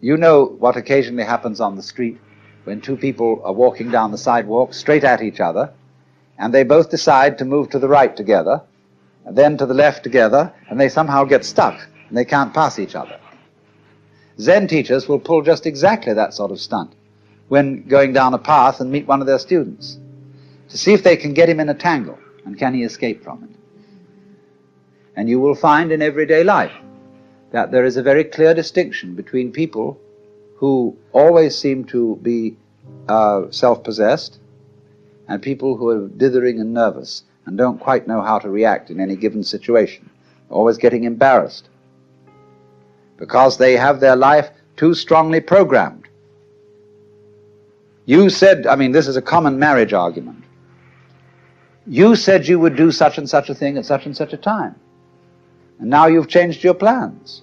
You know what occasionally happens on the street when two people are walking down the sidewalk straight at each other, and they both decide to move to the right together, and then to the left together, and they somehow get stuck, and they can't pass each other. Zen teachers will pull just exactly that sort of stunt when going down a path and meet one of their students to see if they can get him in a tangle and can he escape from it. And you will find in everyday life that there is a very clear distinction between people who always seem to be uh, self possessed and people who are dithering and nervous and don't quite know how to react in any given situation, always getting embarrassed because they have their life too strongly programmed. You said, I mean, this is a common marriage argument. You said you would do such and such a thing at such and such a time. And now you've changed your plans.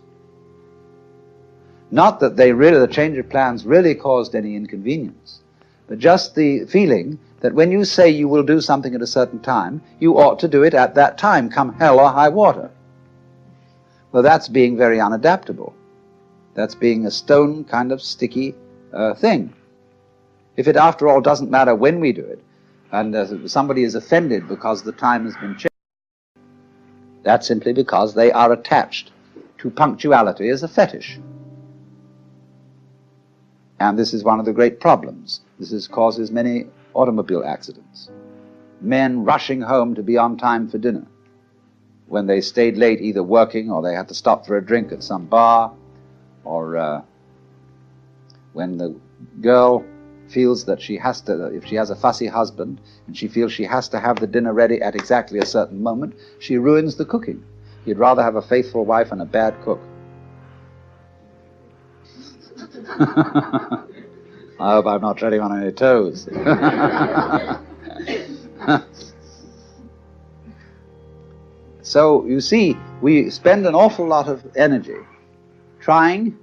Not that they really, the change of plans really caused any inconvenience, but just the feeling that when you say you will do something at a certain time, you ought to do it at that time, come hell or high water. Well, that's being very unadaptable. That's being a stone kind of sticky uh, thing. If it, after all, doesn't matter when we do it, and uh, somebody is offended because the time has been changed, that's simply because they are attached to punctuality as a fetish. And this is one of the great problems. This is, causes many automobile accidents. Men rushing home to be on time for dinner when they stayed late either working or they had to stop for a drink at some bar or uh, when the girl feels that she has to, if she has a fussy husband and she feels she has to have the dinner ready at exactly a certain moment, she ruins the cooking. He'd rather have a faithful wife and a bad cook. I hope I'm not treading on any toes. so, you see, we spend an awful lot of energy trying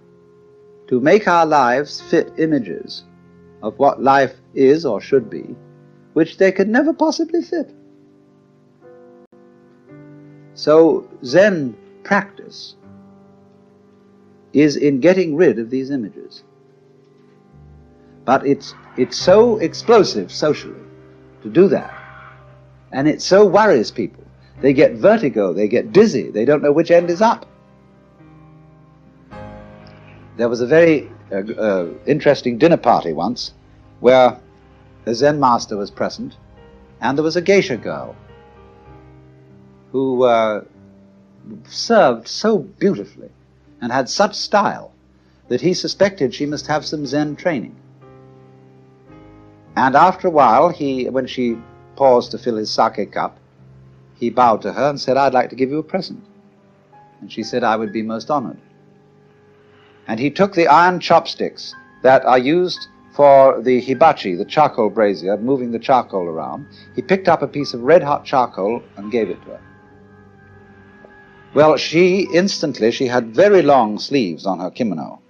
to make our lives fit images of what life is or should be, which they could never possibly fit. So, Zen practice is in getting rid of these images. But it's, it's so explosive socially to do that. And it so worries people. They get vertigo, they get dizzy, they don't know which end is up. There was a very uh, interesting dinner party once where a Zen master was present, and there was a geisha girl who uh, served so beautifully and had such style that he suspected she must have some Zen training. And after a while, he, when she paused to fill his sake cup, he bowed to her and said, I'd like to give you a present. And she said, I would be most honored and he took the iron chopsticks that are used for the hibachi, the charcoal brazier, moving the charcoal around. He picked up a piece of red hot charcoal and gave it to her. Well, she instantly, she had very long sleeves on her kimono.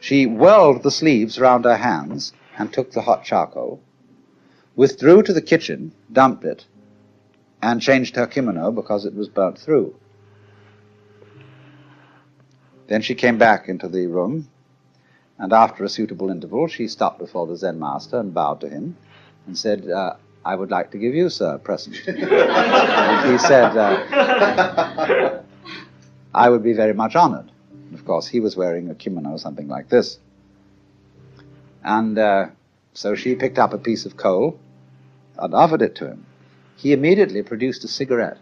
She whirled the sleeves round her hands and took the hot charcoal, withdrew to the kitchen, dumped it, and changed her kimono because it was burnt through. Then she came back into the room, and after a suitable interval, she stopped before the Zen master and bowed to him and said, uh, I would like to give you, sir, a present. and he said, uh, I would be very much honored. Of course, he was wearing a kimono, or something like this. And uh, so she picked up a piece of coal and offered it to him. He immediately produced a cigarette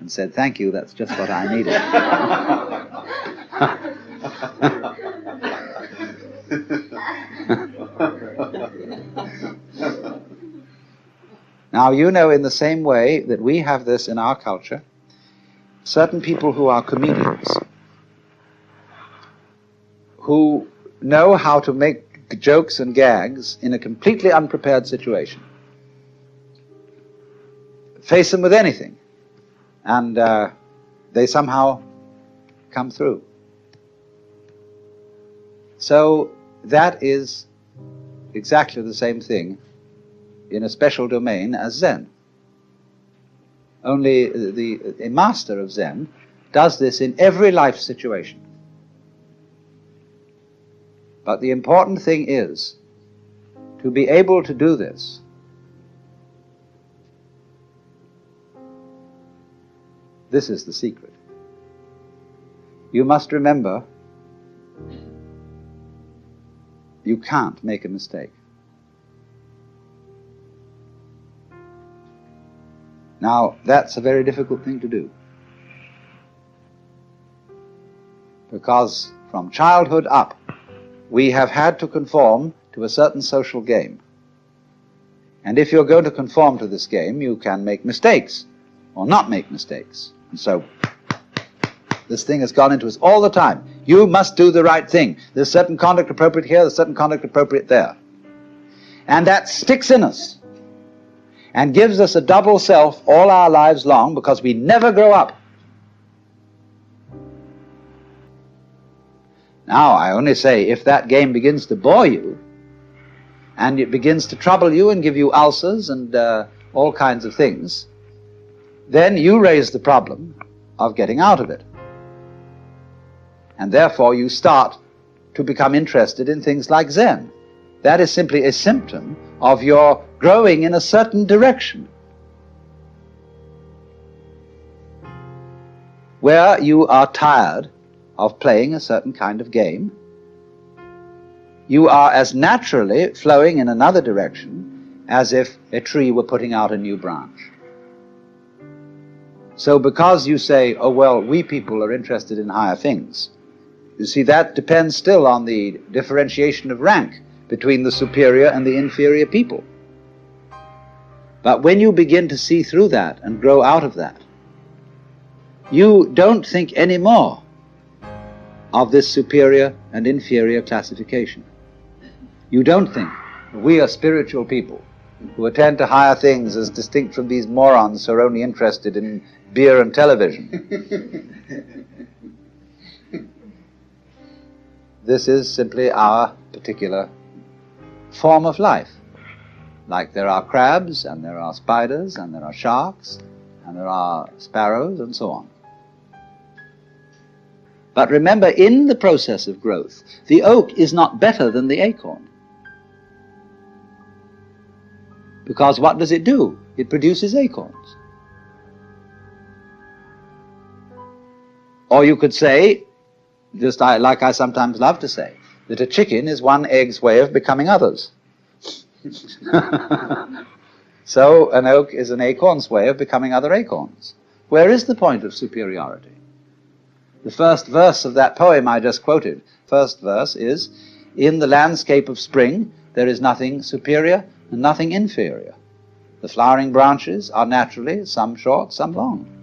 and said, Thank you, that's just what I needed. now, you know, in the same way that we have this in our culture, certain people who are comedians, who know how to make jokes and gags in a completely unprepared situation, face them with anything, and uh, they somehow come through. So that is exactly the same thing in a special domain as Zen. Only the, the master of Zen does this in every life situation. But the important thing is to be able to do this This is the secret. You must remember you can't make a mistake. Now, that's a very difficult thing to do. Because from childhood up, we have had to conform to a certain social game. And if you're going to conform to this game, you can make mistakes or not make mistakes. And so, this thing has gone into us all the time. You must do the right thing. There's certain conduct appropriate here, there's certain conduct appropriate there. And that sticks in us and gives us a double self all our lives long because we never grow up. Now, I only say if that game begins to bore you, and it begins to trouble you and give you ulcers and uh, all kinds of things, then you raise the problem of getting out of it. And therefore you start to become interested in things like Zen. That is simply a symptom of your growing in a certain direction. Where you are tired of playing a certain kind of game, you are as naturally flowing in another direction as if a tree were putting out a new branch. So because you say, oh well, we people are interested in higher things, you see that depends still on the differentiation of rank between the superior and the inferior people. But when you begin to see through that and grow out of that, you don't think any more of this superior and inferior classification. You don't think we are spiritual people who attend to higher things as distinct from these morons who are only interested in beer and television. this is simply our particular form of life. Like there are crabs, and there are spiders, and there are sharks, and there are sparrows, and so on. But remember, in the process of growth, the oak is not better than the acorn. Because what does it do? It produces acorns. Or you could say, just like I sometimes love to say, that a chicken is one egg's way of becoming others. so an oak is an acorn's way of becoming other acorns. Where is the point of superiority? The first verse of that poem I just quoted, first verse is, In the landscape of spring there is nothing superior and nothing inferior. The flowering branches are naturally some short, some long.